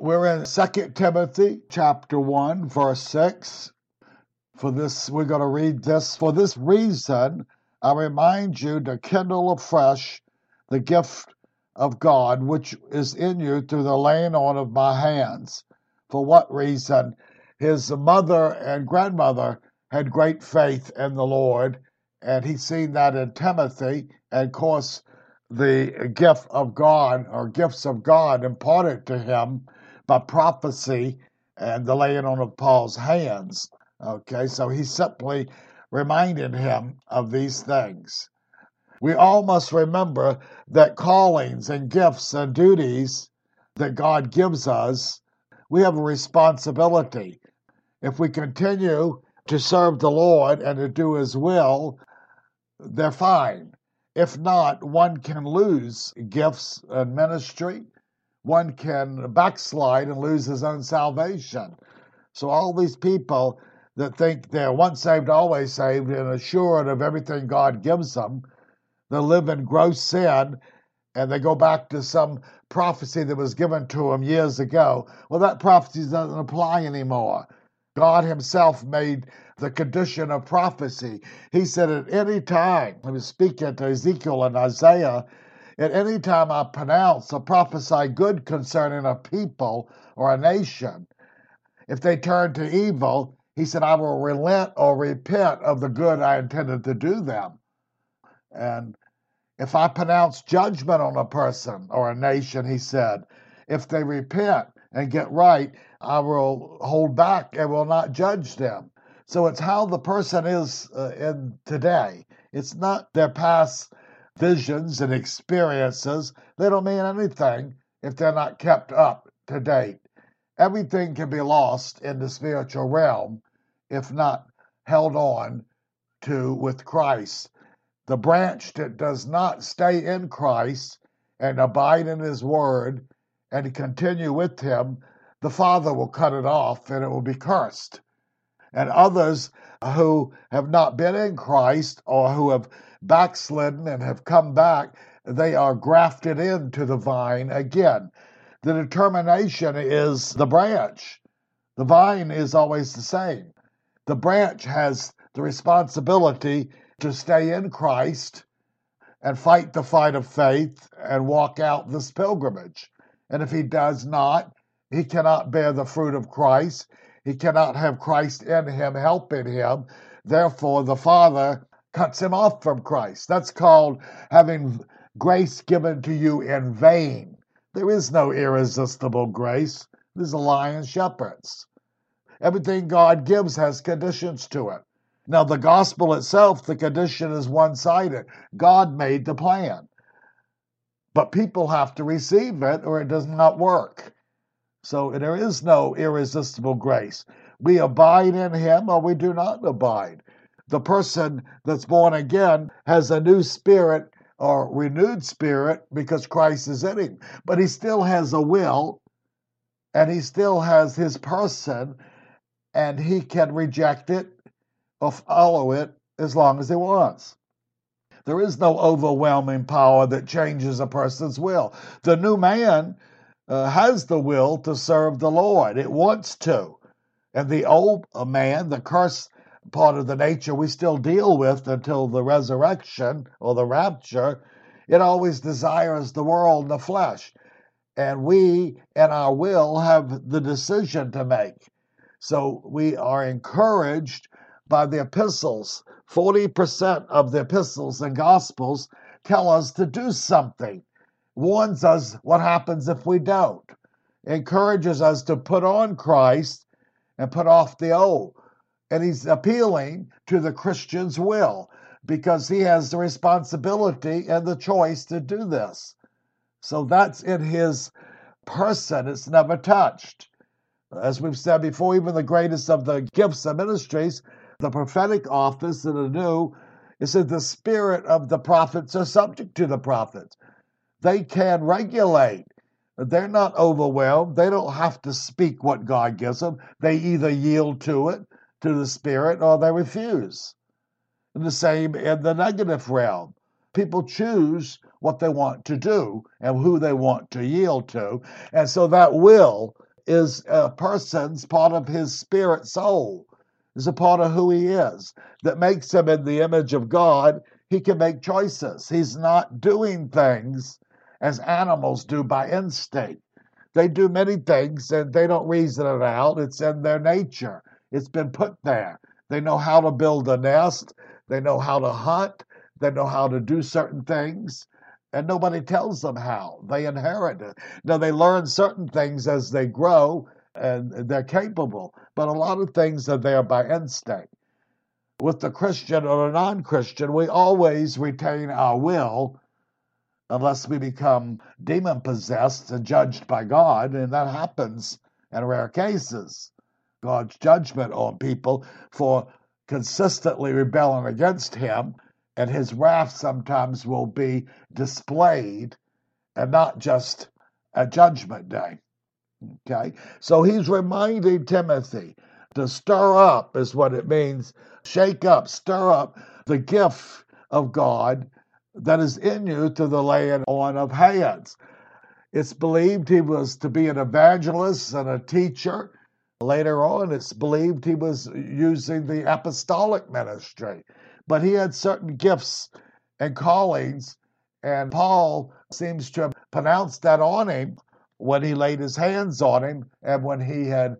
We're in 2 Timothy chapter 1 verse 6. For this we're going to read this for this reason I remind you to kindle afresh the gift of God which is in you through the laying on of my hands. For what reason? His mother and grandmother had great faith in the Lord, and he's seen that in Timothy. And of course, the gift of God or gifts of God imparted to him by prophecy and the laying on of Paul's hands. Okay, so he's simply reminding him of these things. We all must remember that callings and gifts and duties that God gives us, we have a responsibility. If we continue to serve the Lord and to do His will, they're fine. If not, one can lose gifts and ministry. One can backslide and lose his own salvation. So, all these people that think they're once saved, always saved, and assured of everything God gives them, they live in gross sin and they go back to some prophecy that was given to them years ago. Well, that prophecy doesn't apply anymore. God Himself made the condition of prophecy. He said, At any time, He was speaking to Ezekiel and Isaiah, at any time I pronounce or prophesy good concerning a people or a nation, if they turn to evil, He said, I will relent or repent of the good I intended to do them. And if I pronounce judgment on a person or a nation, He said, if they repent and get right, I will hold back and will not judge them. So it's how the person is uh, in today. It's not their past visions and experiences. They don't mean anything if they're not kept up to date. Everything can be lost in the spiritual realm if not held on to with Christ. The branch that does not stay in Christ and abide in His Word and continue with Him, the Father will cut it off and it will be cursed and others who have not been in Christ or who have backslidden and have come back, they are grafted into the vine again. The determination is the branch. The vine is always the same. The branch has the responsibility to stay in Christ and fight the fight of faith and walk out this pilgrimage. And if he does not, he cannot bear the fruit of Christ. He cannot have Christ in him, helping him. Therefore, the Father cuts him off from Christ. That's called having grace given to you in vain. There is no irresistible grace. There's a lion shepherds. Everything God gives has conditions to it. Now, the gospel itself, the condition is one sided. God made the plan. But people have to receive it or it does not work. So there is no irresistible grace. We abide in Him or we do not abide. The person that's born again has a new spirit or renewed spirit because Christ is in him, but he still has a will and he still has his person and he can reject it or follow it as long as he wants. There is no overwhelming power that changes a person's will. The new man uh, has the will to serve the Lord. It wants to. And the old man, the cursed part of the nature we still deal with until the resurrection or the rapture, it always desires the world and the flesh. And we, in our will, have the decision to make. So we are encouraged by the epistles. 40% of the epistles and gospels tell us to do something warns us what happens if we don't, encourages us to put on Christ and put off the old. And he's appealing to the Christian's will because he has the responsibility and the choice to do this. So that's in his person, it's never touched. As we've said before, even the greatest of the gifts and ministries, the prophetic office in the new, it says the spirit of the prophets are subject to the prophets they can regulate. They're not overwhelmed. They don't have to speak what God gives them. They either yield to it, to the Spirit, or they refuse. And the same in the negative realm. People choose what they want to do and who they want to yield to. And so that will is a person's part of his spirit soul, is a part of who he is that makes him in the image of God. He can make choices. He's not doing things as animals do by instinct. They do many things and they don't reason it out. It's in their nature, it's been put there. They know how to build a nest, they know how to hunt, they know how to do certain things and nobody tells them how. They inherit it. Now, they learn certain things as they grow and they're capable, but a lot of things are there by instinct. With the Christian or the non Christian, we always retain our will unless we become demon possessed and judged by God, and that happens in rare cases. God's judgment on people for consistently rebelling against Him and his wrath sometimes will be displayed and not just a judgment day. Okay, so he's reminding Timothy to stir up, is what it means. Shake up, stir up the gift of God that is in you to the laying on of hands. It's believed he was to be an evangelist and a teacher. Later on, it's believed he was using the apostolic ministry but he had certain gifts and callings, and Paul seems to have pronounced that on him when he laid his hands on him and when he had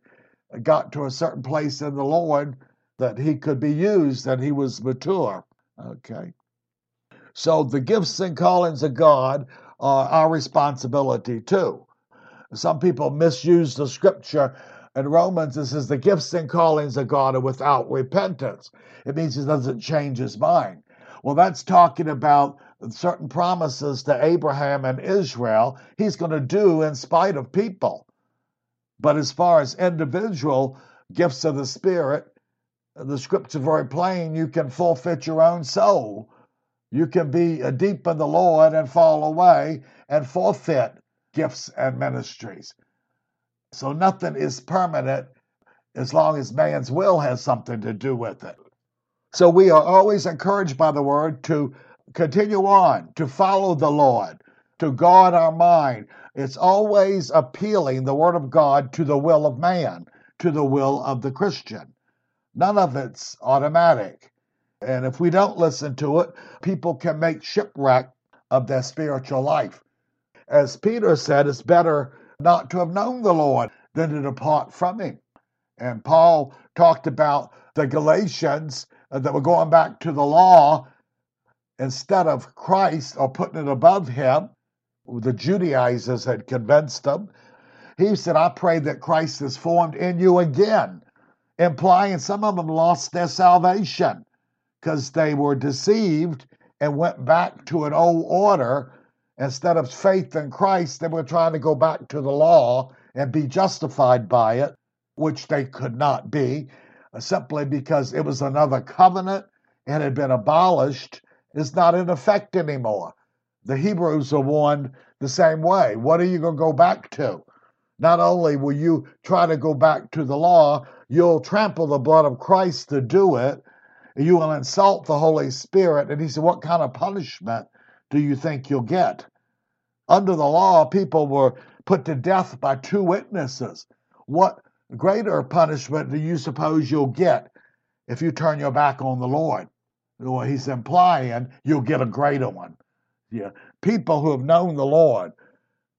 got to a certain place in the Lord that he could be used and he was mature. Okay. So the gifts and callings of God are our responsibility too. Some people misuse the scripture in Romans, it says the gifts and callings of God are without repentance. It means he doesn't change his mind. Well, that's talking about certain promises to Abraham and Israel he's going to do in spite of people. But as far as individual gifts of the Spirit, the scripture very plain you can forfeit your own soul. You can be uh, deep in the Lord and fall away and forfeit gifts and ministries. So nothing is permanent as long as man's will has something to do with it. So we are always encouraged by the word to continue on, to follow the Lord, to guard our mind. It's always appealing the word of God to the will of man, to the will of the Christian. None of it's automatic. And if we don't listen to it, people can make shipwreck of their spiritual life. As Peter said, it's better not to have known the Lord than to depart from him. And Paul talked about the Galatians that were going back to the law instead of Christ or putting it above him. The Judaizers had convinced them. He said, I pray that Christ is formed in you again, implying some of them lost their salvation because they were deceived and went back to an old order Instead of faith in Christ, they were trying to go back to the law and be justified by it, which they could not be, uh, simply because it was another covenant and had been abolished, is not in effect anymore. The Hebrews are warned the same way. What are you going to go back to? Not only will you try to go back to the law, you'll trample the blood of Christ to do it. You will insult the Holy Spirit. And he said, What kind of punishment do you think you'll get? Under the law, people were put to death by two witnesses. What greater punishment do you suppose you'll get if you turn your back on the Lord? Well, he's implying you'll get a greater one. Yeah. People who have known the Lord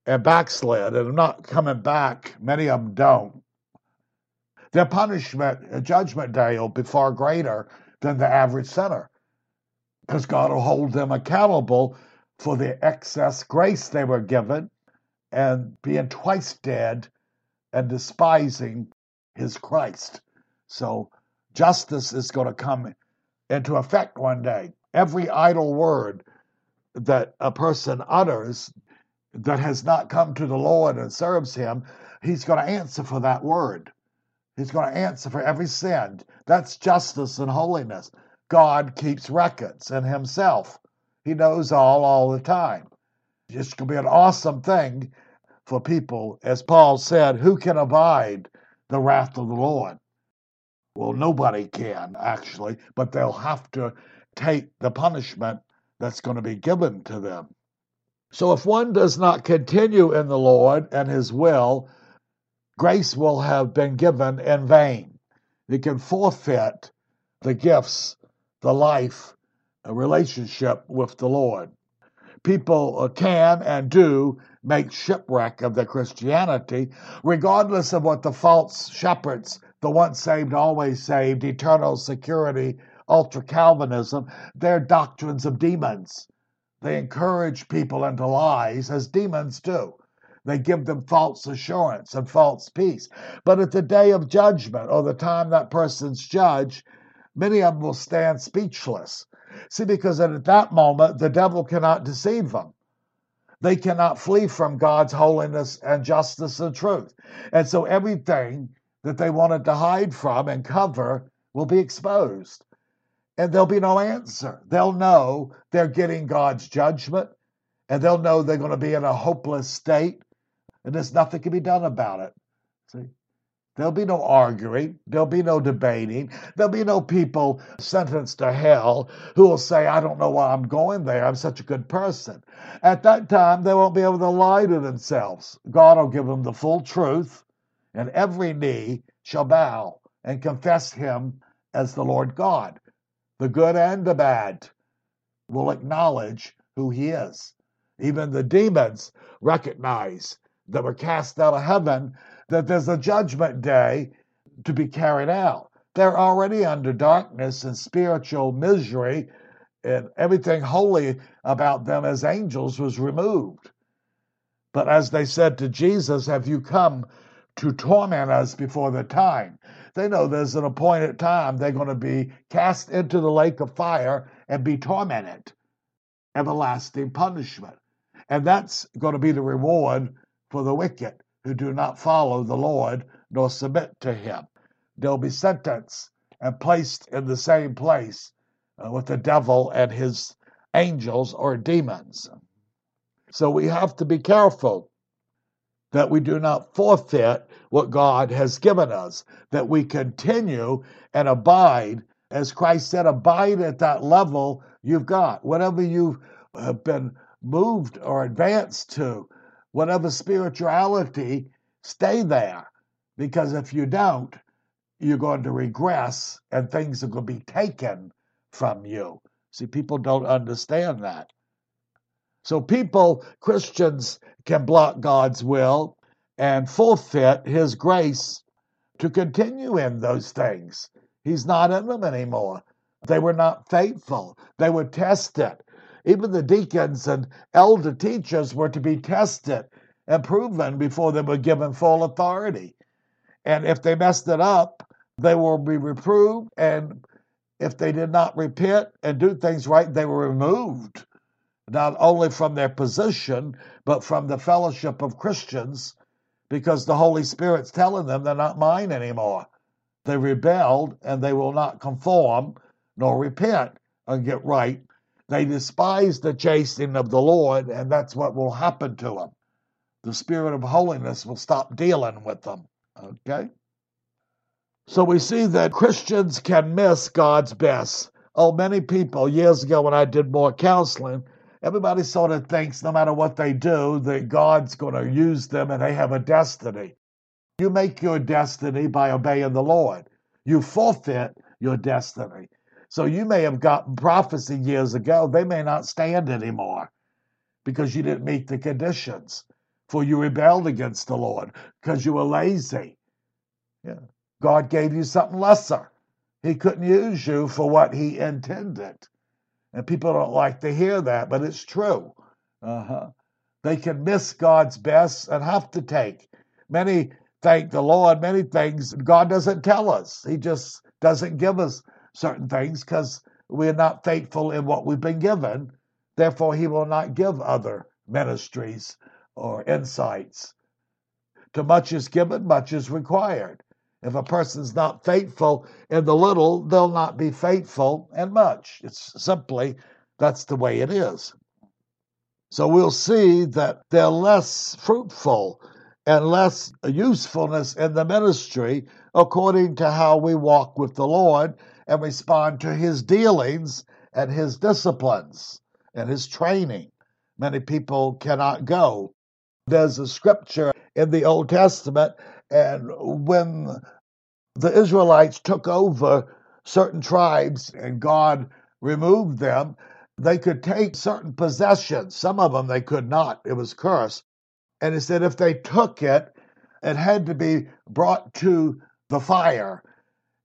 and backslid and are not coming back, many of them don't. Their punishment, uh, judgment day, will be far greater than the average sinner because God will hold them accountable for the excess grace they were given and being twice dead and despising his Christ. So justice is going to come into effect one day. Every idle word that a person utters that has not come to the Lord and serves him, he's going to answer for that word. He's going to answer for every sin. That's justice and holiness. God keeps records in himself. He knows all all the time. It's going to be an awesome thing for people. As Paul said, who can abide the wrath of the Lord? Well, nobody can, actually, but they'll have to take the punishment that's going to be given to them. So if one does not continue in the Lord and his will, grace will have been given in vain. It can forfeit the gifts, the life, a relationship with the Lord. People uh, can and do make shipwreck of their Christianity, regardless of what the false shepherds, the once saved, always saved, eternal security, ultra Calvinism, they're doctrines of demons. They encourage people into lies as demons do. They give them false assurance and false peace. But at the day of judgment or the time that person's judged, many of them will stand speechless. See, because at that moment, the devil cannot deceive them. They cannot flee from God's holiness and justice and truth. And so everything that they wanted to hide from and cover will be exposed. And there'll be no answer. They'll know they're getting God's judgment, and they'll know they're going to be in a hopeless state, and there's nothing can be done about it. See? There'll be no arguing. There'll be no debating. There'll be no people sentenced to hell who will say, I don't know why I'm going there. I'm such a good person. At that time, they won't be able to lie to themselves. God will give them the full truth, and every knee shall bow and confess him as the Lord God. The good and the bad will acknowledge who he is. Even the demons recognize that were cast out of heaven that there's a judgment day to be carried out. They're already under darkness and spiritual misery, and everything holy about them as angels was removed. But as they said to Jesus, Have you come to torment us before the time? They know there's an appointed time they're going to be cast into the lake of fire and be tormented, everlasting punishment. And that's going to be the reward for the wicked who do not follow the Lord nor submit to him. They'll be sentenced and placed in the same place uh, with the devil and his angels or demons. So we have to be careful that we do not forfeit what God has given us, that we continue and abide. As Christ said, abide at that level you've got. Whatever you have been moved or advanced to, whatever spirituality, stay there. Because if you don't, you're going to regress and things are going to be taken from you. See, people don't understand that. So, people, Christians, can block God's will and forfeit His grace to continue in those things. He's not in them anymore. They were not faithful, they were tested. Even the deacons and elder teachers were to be tested and proven before they were given full authority. And if they messed it up, they will be reproved. And if they did not repent and do things right, they were removed, not only from their position, but from the fellowship of Christians, because the Holy Spirit's telling them they're not mine anymore. They rebelled and they will not conform nor repent and get right they despise the chastening of the Lord, and that's what will happen to them. The Spirit of holiness will stop dealing with them. Okay? So we see that Christians can miss God's best. Oh, many people, years ago when I did more counseling, everybody sort of thinks no matter what they do, that God's going to use them and they have a destiny. You make your destiny by obeying the Lord. You forfeit your destiny. So you may have gotten prophecy years ago. They may not stand anymore because you didn't meet the conditions. For you rebelled against the Lord because you were lazy. Yeah. God gave you something lesser. He couldn't use you for what He intended. And people don't like to hear that, but it's true. Uh-huh. They can miss God's best and have to take. Many thank the Lord, many things God doesn't tell us. He just doesn't give us certain things because we're not faithful in what we've been given. Therefore, He will not give other ministries or insights. To much is given, much is required. If a person's not faithful in the little, they'll not be faithful in much. It's simply that's the way it is. So we'll see that they're less fruitful and less usefulness in the ministry according to how we walk with the Lord and respond to his dealings and his disciplines and his training. Many people cannot go. There's a scripture in the Old Testament, And when the Israelites took over certain tribes and God removed them, they could take certain possessions. Some of them they could not, it was cursed. And he said if they took it, it had to be brought to the fire.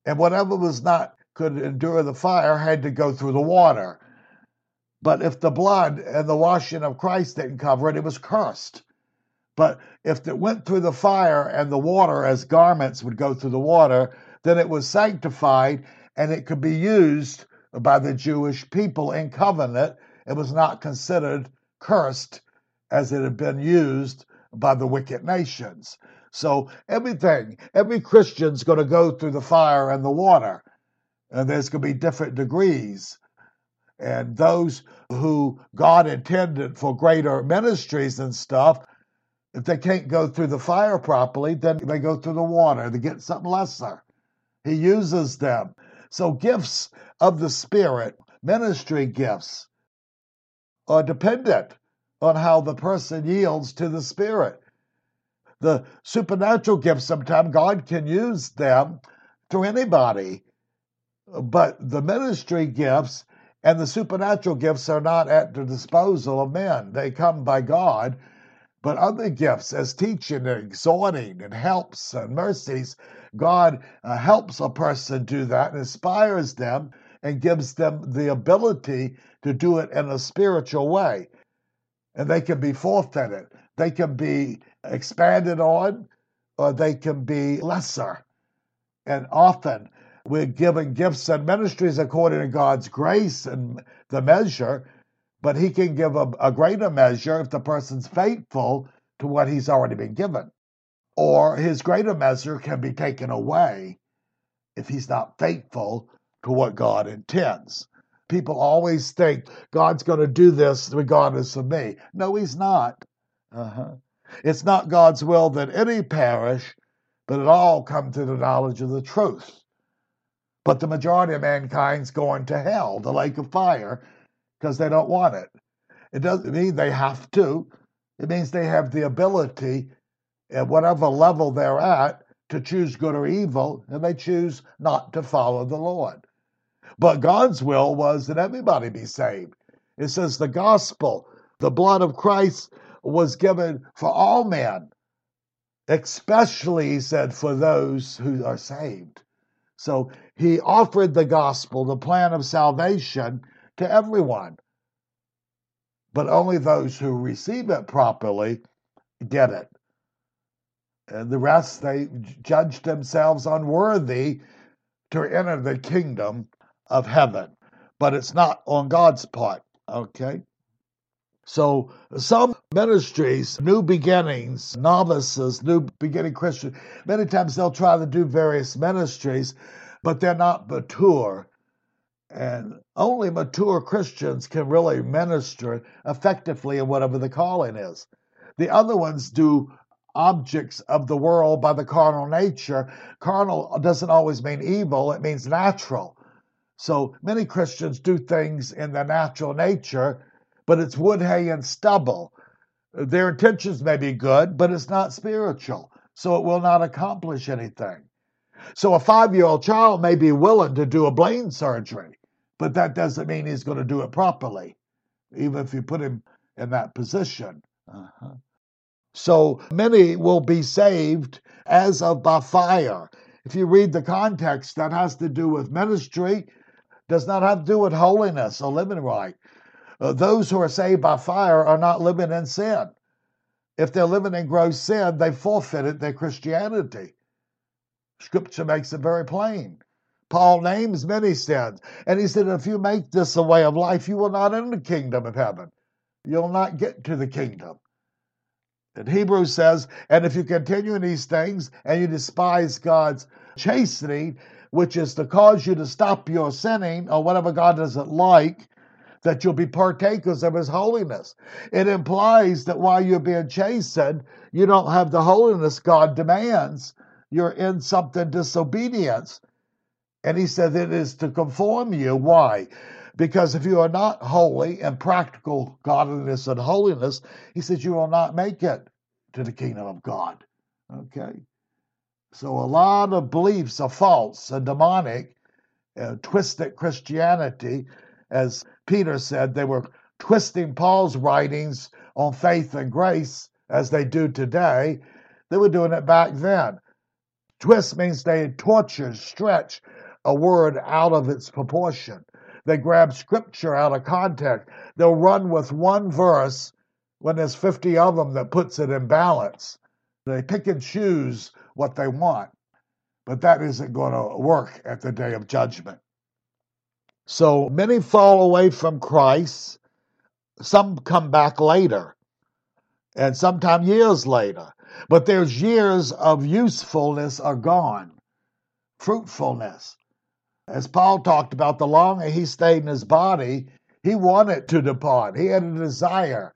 And whatever was not could endure the fire had to go through the water. But if the blood and the washing of Christ didn't cover it, it was cursed. But if it went through the fire and the water as garments would go through the water, then it was sanctified and it could be used by the Jewish people in covenant. It was not considered cursed as it had been used by the wicked nations. So everything, every Christian's going to go through the fire and the water, and there's going to be different degrees. And those who God intended for greater ministries and stuff, if they can't go through the fire properly, then they go through the water. They get something lesser. He uses them. So, gifts of the Spirit, ministry gifts, are dependent on how the person yields to the Spirit. The supernatural gifts, sometimes God can use them to anybody, but the ministry gifts and the supernatural gifts are not at the disposal of men. They come by God but other gifts, as teaching and exhorting and helps and mercies, God uh, helps a person do that and inspires them and gives them the ability to do it in a spiritual way. And they can be forfeited, they can be expanded on, or they can be lesser. And often we're given gifts and ministries according to God's grace and the measure, but he can give a, a greater measure if the person's faithful to what he's already been given. Or his greater measure can be taken away if he's not faithful to what God intends. People always think God's going to do this regardless of me. No, he's not. Uh-huh. It's not God's will that any perish, but it all come to the knowledge of the truth. But the majority of mankind's going to hell, the lake of fire, because they don't want it. It doesn't mean they have to. It means they have the ability, at whatever level they're at, to choose good or evil, and they choose not to follow the Lord. But God's will was that everybody be saved. It says the gospel, the blood of Christ was given for all men, especially, he said, for those who are saved. So he offered the gospel, the plan of salvation, to everyone. But only those who receive it properly get it. And the rest, they judge themselves unworthy to enter the kingdom of heaven. But it's not on God's part, okay? So some ministries, new beginnings, novices, new beginning Christians, many times they'll try to do various ministries, but they're not mature and only mature Christians can really minister effectively in whatever the calling is. The other ones do objects of the world by the carnal nature. Carnal doesn't always mean evil, it means natural. So many Christians do things in their natural nature, but it's wood, hay, and stubble. Their intentions may be good, but it's not spiritual, so it will not accomplish anything. So a five year old child may be willing to do a brain surgery, but that doesn't mean he's going to do it properly, even if you put him in that position. Uh-huh. So many will be saved as of by fire. If you read the context, that has to do with ministry, does not have to do with holiness or living right. Uh, those who are saved by fire are not living in sin. If they're living in gross sin, they forfeited their Christianity. Scripture makes it very plain. Paul names many sins. And he said, if you make this a way of life, you will not enter the kingdom of heaven. You'll not get to the kingdom. And Hebrews says, and if you continue in these things and you despise God's chastening, which is to cause you to stop your sinning or whatever God doesn't like, that you'll be partakers of his holiness. It implies that while you're being chastened, you don't have the holiness God demands. You're in something disobedience. And he said it is to conform you. Why? Because if you are not holy and practical godliness and holiness, he says you will not make it to the kingdom of God. Okay? So a lot of beliefs are false and demonic, uh, twisted Christianity. As Peter said, they were twisting Paul's writings on faith and grace as they do today. They were doing it back then. Twist means they torture, stretch a word out of its proportion. They grab scripture out of context. They'll run with one verse when there's 50 of them that puts it in balance. They pick and choose what they want, but that isn't going to work at the day of judgment. So many fall away from Christ. Some come back later, and sometimes years later. But there's years of usefulness are gone, fruitfulness. As Paul talked about, the longer he stayed in his body, he wanted to depart. He had a desire,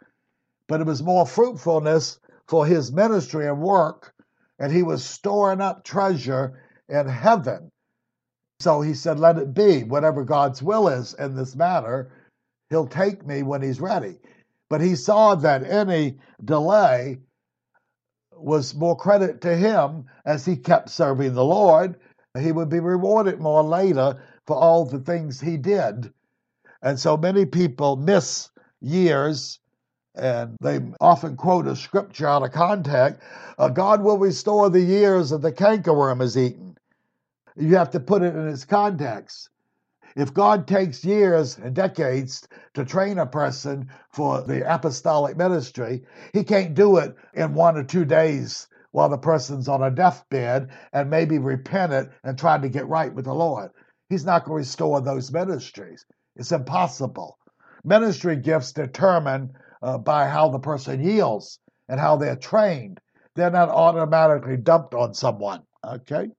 but it was more fruitfulness for his ministry and work, and he was storing up treasure in heaven. So he said, Let it be, whatever God's will is in this matter, he'll take me when he's ready. But he saw that any delay was more credit to him as he kept serving the Lord he would be rewarded more later for all the things he did. And so many people miss years and they often quote a scripture out of context uh, God will restore the years that the cankerworm has eaten. You have to put it in its context. If God takes years and decades to train a person for the apostolic ministry, he can't do it in one or two days while the person's on a deathbed and maybe repented and tried to get right with the Lord. He's not going to restore those ministries. It's impossible. Ministry gifts determined uh, by how the person yields and how they're trained. They're not automatically dumped on someone. Okay?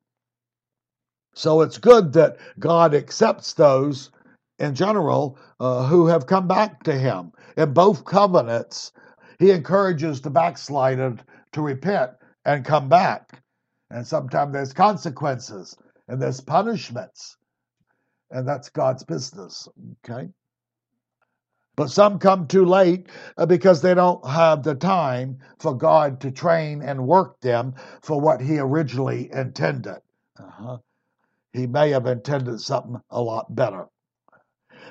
So it's good that God accepts those in general uh, who have come back to Him. In both covenants, He encourages the backslider to repent and come back. And sometimes there's consequences and there's punishments. And that's God's business. Okay? But some come too late uh, because they don't have the time for God to train and work them for what He originally intended. Uh-huh. He may have intended something a lot better.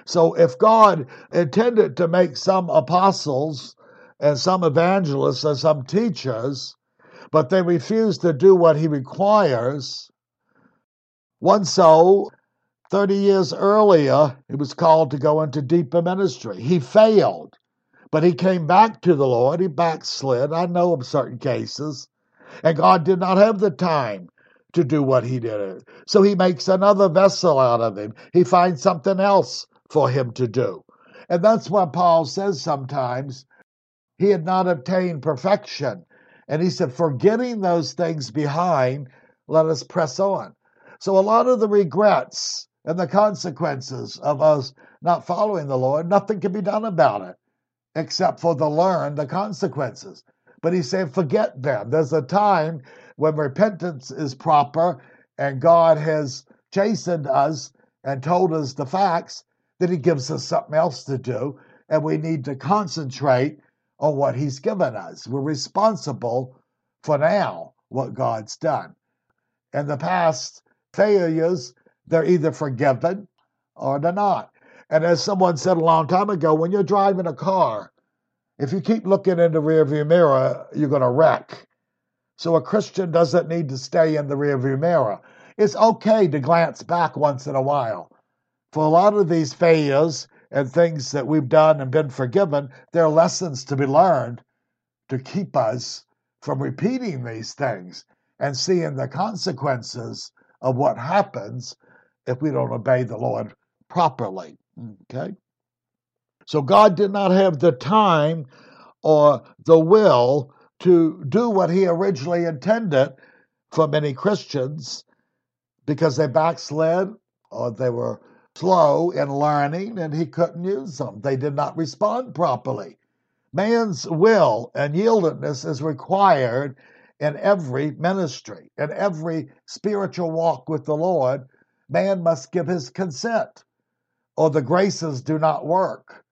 So if God intended to make some apostles and some evangelists and some teachers, but they refuse to do what he requires. One soul, 30 years earlier, he was called to go into deeper ministry. He failed, but he came back to the Lord. He backslid. I know of certain cases. And God did not have the time to do what he did. So he makes another vessel out of him. He finds something else for him to do. And that's why Paul says sometimes he had not obtained perfection and he said, forgetting those things behind, let us press on. So a lot of the regrets and the consequences of us not following the Lord, nothing can be done about it except for the learn the consequences. But he said, forget them. There's a time when repentance is proper and God has chastened us and told us the facts then he gives us something else to do. And we need to concentrate on what He's given us. We're responsible for now what God's done. And the past failures, they're either forgiven or they're not. And as someone said a long time ago, when you're driving a car, if you keep looking in the rearview mirror, you're going to wreck. So a Christian doesn't need to stay in the rearview mirror. It's okay to glance back once in a while. For a lot of these failures, and things that we've done and been forgiven, there are lessons to be learned to keep us from repeating these things and seeing the consequences of what happens if we don't obey the Lord properly. Okay? So God did not have the time or the will to do what he originally intended for many Christians because they backslid or they were slow in learning and he couldn't use them. They did not respond properly. Man's will and yieldedness is required in every ministry, in every spiritual walk with the Lord. Man must give his consent, or the graces do not work.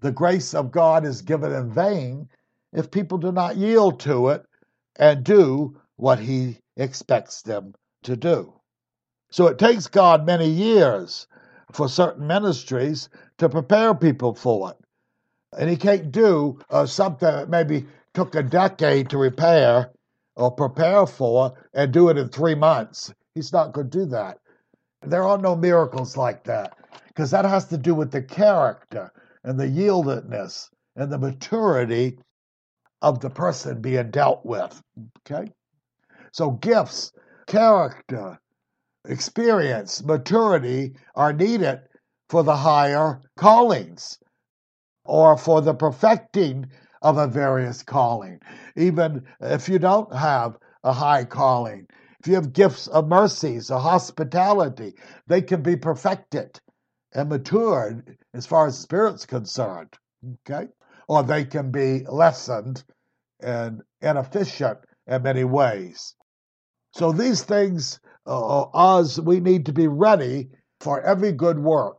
The grace of God is given in vain if people do not yield to it and do what he expects them to do. So it takes God many years for certain ministries to prepare people for it. And He can't do uh, something that maybe took a decade to repair or prepare for and do it in three months. He's not going to do that. There are no miracles like that because that has to do with the character and the yieldedness and the maturity of the person being dealt with. Okay? So, gifts, character, experience, maturity are needed for the higher callings or for the perfecting of a various calling. Even if you don't have a high calling, if you have gifts of mercies or hospitality, they can be perfected and matured as far as spirit's concerned. Okay? Or they can be lessened and inefficient in many ways. So these things, uh, us, we need to be ready for every good work.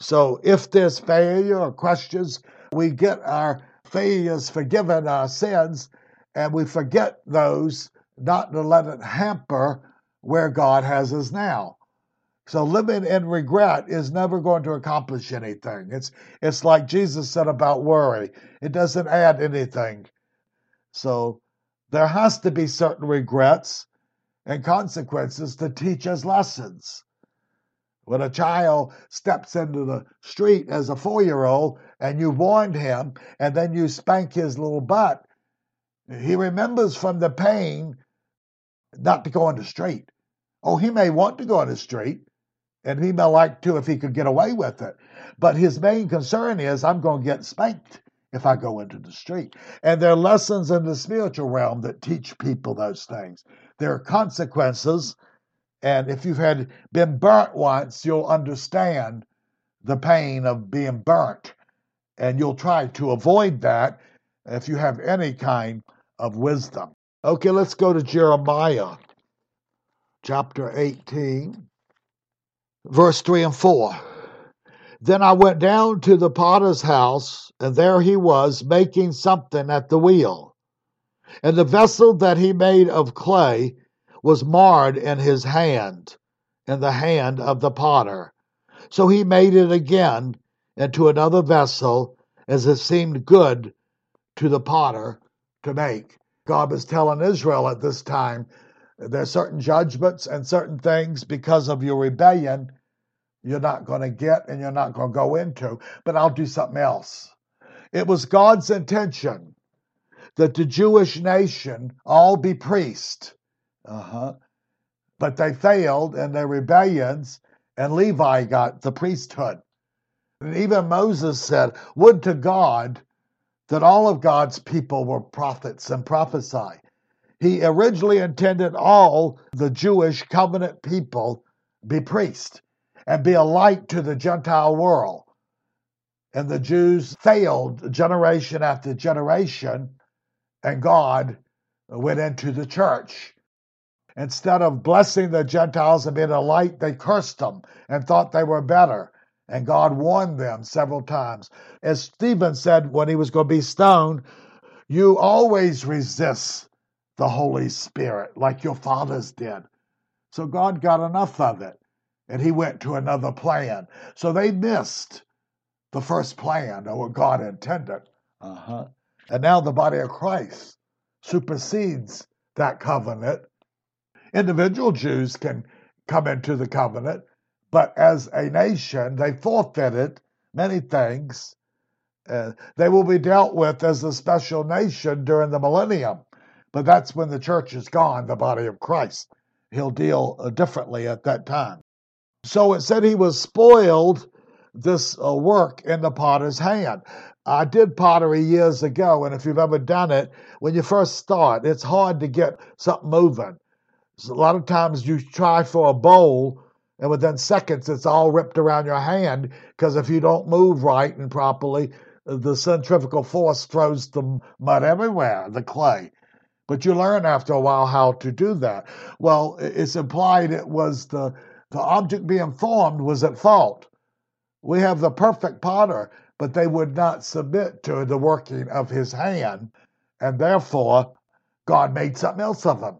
So if there's failure or questions, we get our failures forgiven, our sins, and we forget those, not to let it hamper where God has us now. So living in regret is never going to accomplish anything. It's it's like Jesus said about worry. It doesn't add anything. So there has to be certain regrets and consequences to teach us lessons. When a child steps into the street as a four year old and you warned him and then you spank his little butt, he remembers from the pain not to go on the street. Oh, he may want to go on the street, and he may like to if he could get away with it. But his main concern is, I'm going to get spanked if I go into the street. And there are lessons in the spiritual realm that teach people those things. There are consequences, and if you've had been burnt once, you'll understand the pain of being burnt, and you'll try to avoid that if you have any kind of wisdom. Okay, let's go to Jeremiah chapter 18 verse 3 and 4. Then I went down to the potter's house, and there he was making something at the wheel. And the vessel that he made of clay was marred in his hand, in the hand of the potter. So he made it again into another vessel, as it seemed good to the potter to make. God was telling Israel at this time there are certain judgments and certain things because of your rebellion you're not going to get and you're not going to go into, but I'll do something else. It was God's intention that the Jewish nation all be priests. Uh-huh. But they failed in their rebellions, and Levi got the priesthood. And even Moses said, Would to God that all of God's people were prophets and prophesy. He originally intended all the Jewish covenant people be priests and be a light to the Gentile world. And the Jews failed generation after generation, and God went into the church. Instead of blessing the Gentiles and being a light, they cursed them and thought they were better. And God warned them several times. As Stephen said when he was going to be stoned, you always resist the Holy Spirit like your fathers did. So God got enough of it and he went to another plan. So they missed the first plan or what God intended. Uh-huh. And now the body of Christ supersedes that covenant. Individual Jews can come into the covenant, but as a nation, they forfeited many things. Uh, they will be dealt with as a special nation during the millennium. But that's when the church is gone, the body of Christ. He'll deal uh, differently at that time. So it said he was spoiled this uh, work in the potter's hand. I did pottery years ago, and if you've ever done it, when you first start, it's hard to get something moving. So a lot of times you try for a bowl, and within seconds it's all ripped around your hand because if you don't move right and properly, the centrifugal force throws the mud everywhere, the clay. But you learn after a while how to do that. Well, it's implied it was the, the object being formed was at fault. We have the perfect potter, but they would not submit to the working of his hand, and therefore God made something else of them.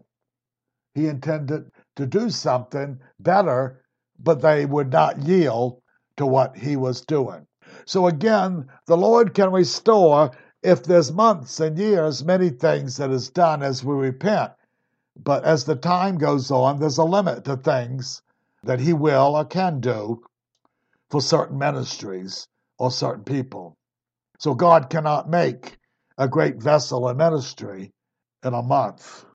He intended to do something better, but they would not yield to what he was doing. So again, the Lord can restore if there's months and years, many things that is done as we repent. But as the time goes on, there's a limit to things that he will or can do for certain ministries or certain people. So God cannot make a great vessel in ministry in a month.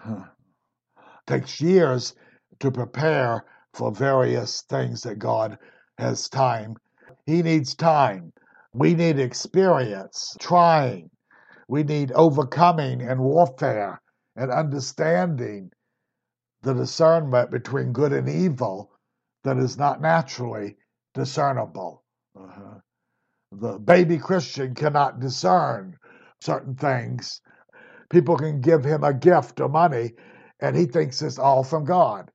Huh. Takes years to prepare for various things that God has time. He needs time. We need experience, trying. We need overcoming and warfare and understanding the discernment between good and evil that is not naturally discernible. Uh-huh. The baby Christian cannot discern certain things. People can give him a gift of money and he thinks it's all from God.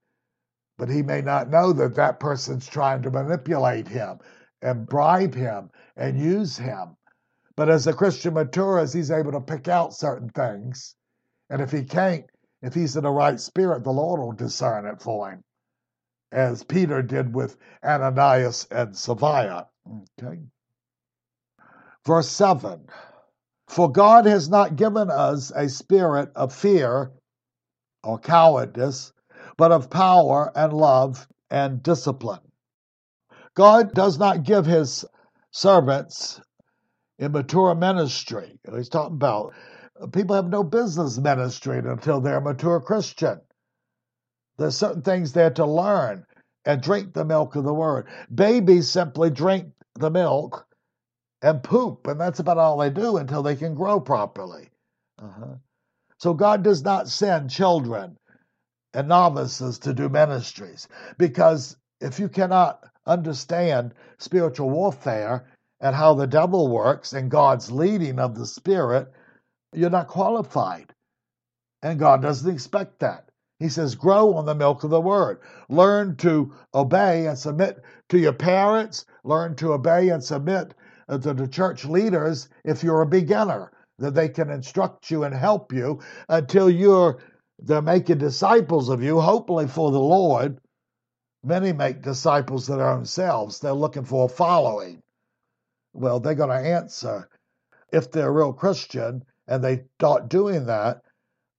But he may not know that that person's trying to manipulate him and bribe him and use him. But as a Christian matures, he's able to pick out certain things. And if he can't, if he's in the right spirit, the Lord will discern it for him, as Peter did with Ananias and Sapphira. Okay. Verse 7 For God has not given us a spirit of fear or cowardice, but of power and love and discipline. God does not give his servants immature ministry. He's talking about people have no business ministering until they're a mature Christian. There's certain things they have to learn and drink the milk of the word. Babies simply drink the milk and poop, and that's about all they do until they can grow properly. Uh-huh. So God does not send children and novices to do ministries because if you cannot understand spiritual warfare and how the devil works and God's leading of the Spirit, you're not qualified. And God doesn't expect that. He says, grow on the milk of the word. Learn to obey and submit to your parents. Learn to obey and submit uh, to the church leaders if you're a beginner, that they can instruct you and help you until you're they're making disciples of you, hopefully for the Lord. Many make disciples of their own selves. They're looking for a following. Well, they're going to answer if they're a real Christian and they start doing that,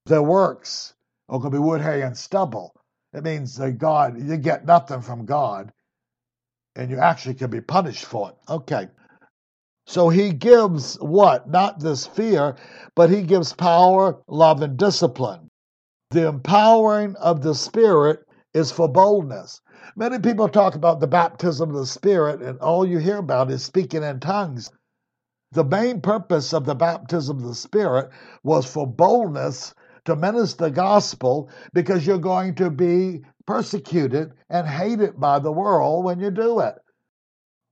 their works are going to be wood, hay, and stubble. It means that God, you get nothing from God, and you actually can be punished for it. Okay. So he gives what? Not this fear, but he gives power, love, and discipline. The empowering of the Spirit is for boldness. Many people talk about the baptism of the Spirit, and all you hear about is speaking in tongues. The main purpose of the baptism of the Spirit was for boldness to minister the gospel because you're going to be persecuted and hated by the world when you do it.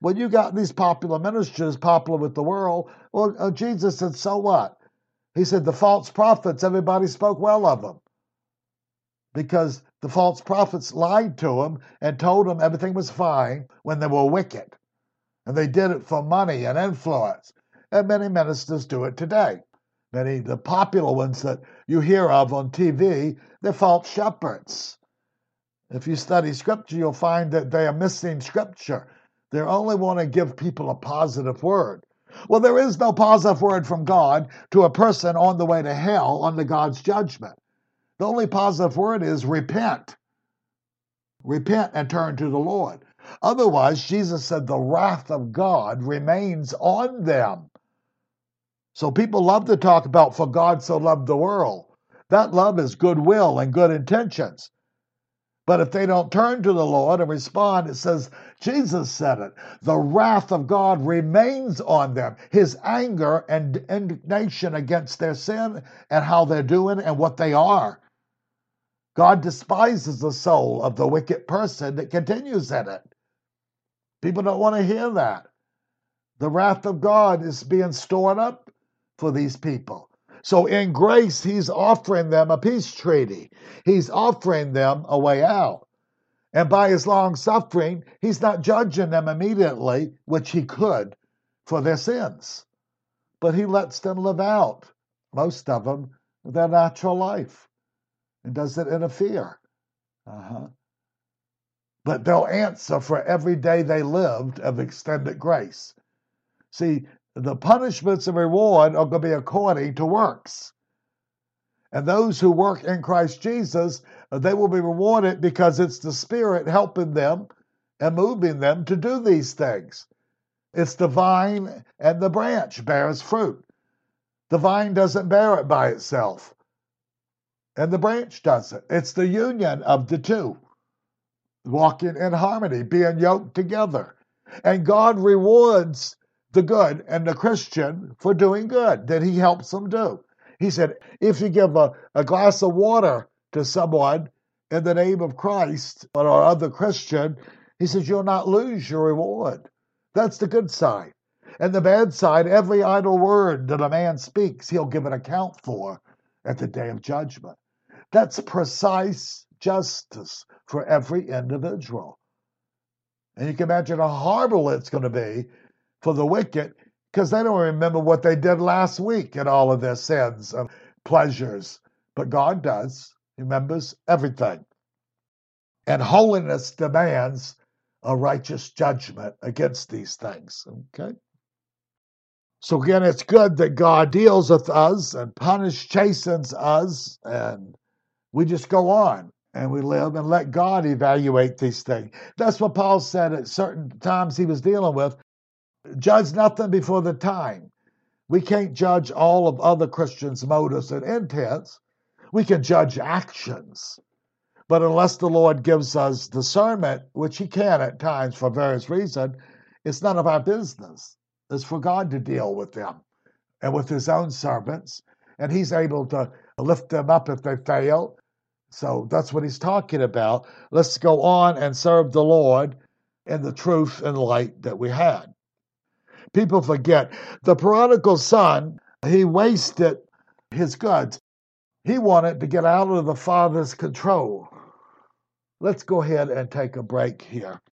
When you got these popular ministers popular with the world, well, uh, Jesus said, so what? He said, the false prophets, everybody spoke well of them because the false prophets lied to him and told him everything was fine when they were wicked. And they did it for money and influence and many ministers do it today. Many the popular ones that you hear of on TV, they're false shepherds. If you study scripture, you'll find that they are missing scripture. They only want to give people a positive word. Well, there is no positive word from God to a person on the way to hell under God's judgment. The only positive word is repent. Repent and turn to the Lord. Otherwise, Jesus said the wrath of God remains on them. So people love to talk about, for God so loved the world. That love is goodwill and good intentions. But if they don't turn to the Lord and respond, it says, Jesus said it. The wrath of God remains on them. His anger and indignation against their sin and how they're doing and what they are. God despises the soul of the wicked person that continues in it. People don't want to hear that. The wrath of God is being stored up for these people. So in grace, he's offering them a peace treaty. He's offering them a way out. And by his long suffering, he's not judging them immediately, which he could, for their sins. But he lets them live out, most of them, their natural life. It does it interfere. Uh-huh. But they'll answer for every day they lived of extended grace. See, the punishments and reward are going to be according to works. And those who work in Christ Jesus, they will be rewarded because it's the Spirit helping them and moving them to do these things. It's the vine and the branch bears fruit. The vine doesn't bear it by itself, and the branch doesn't. It's the union of the two, walking in harmony, being yoked together. And God rewards the good and the Christian for doing good that He helps them do. He said, if you give a, a glass of water to someone in the name of Christ or other Christian, he says, you'll not lose your reward. That's the good side. And the bad side, every idle word that a man speaks, he'll give an account for at the day of judgment. That's precise justice for every individual. And you can imagine how horrible it's going to be for the wicked because they don't remember what they did last week and all of their sins and pleasures. But God does, he remembers everything. And holiness demands a righteous judgment against these things. Okay? So again, it's good that God deals with us and punish, chastens us, and we just go on and we live and let God evaluate these things. That's what Paul said at certain times he was dealing with. Judge nothing before the time. We can't judge all of other Christians' motives and intents. We can judge actions. But unless the Lord gives us discernment, which He can at times for various reasons, it's none of our business. It's for God to deal with them and with His own servants. And He's able to lift them up if they fail. So that's what He's talking about. Let's go on and serve the Lord in the truth and light that we had. People forget the prodigal son, he wasted his goods. He wanted to get out of the father's control. Let's go ahead and take a break here.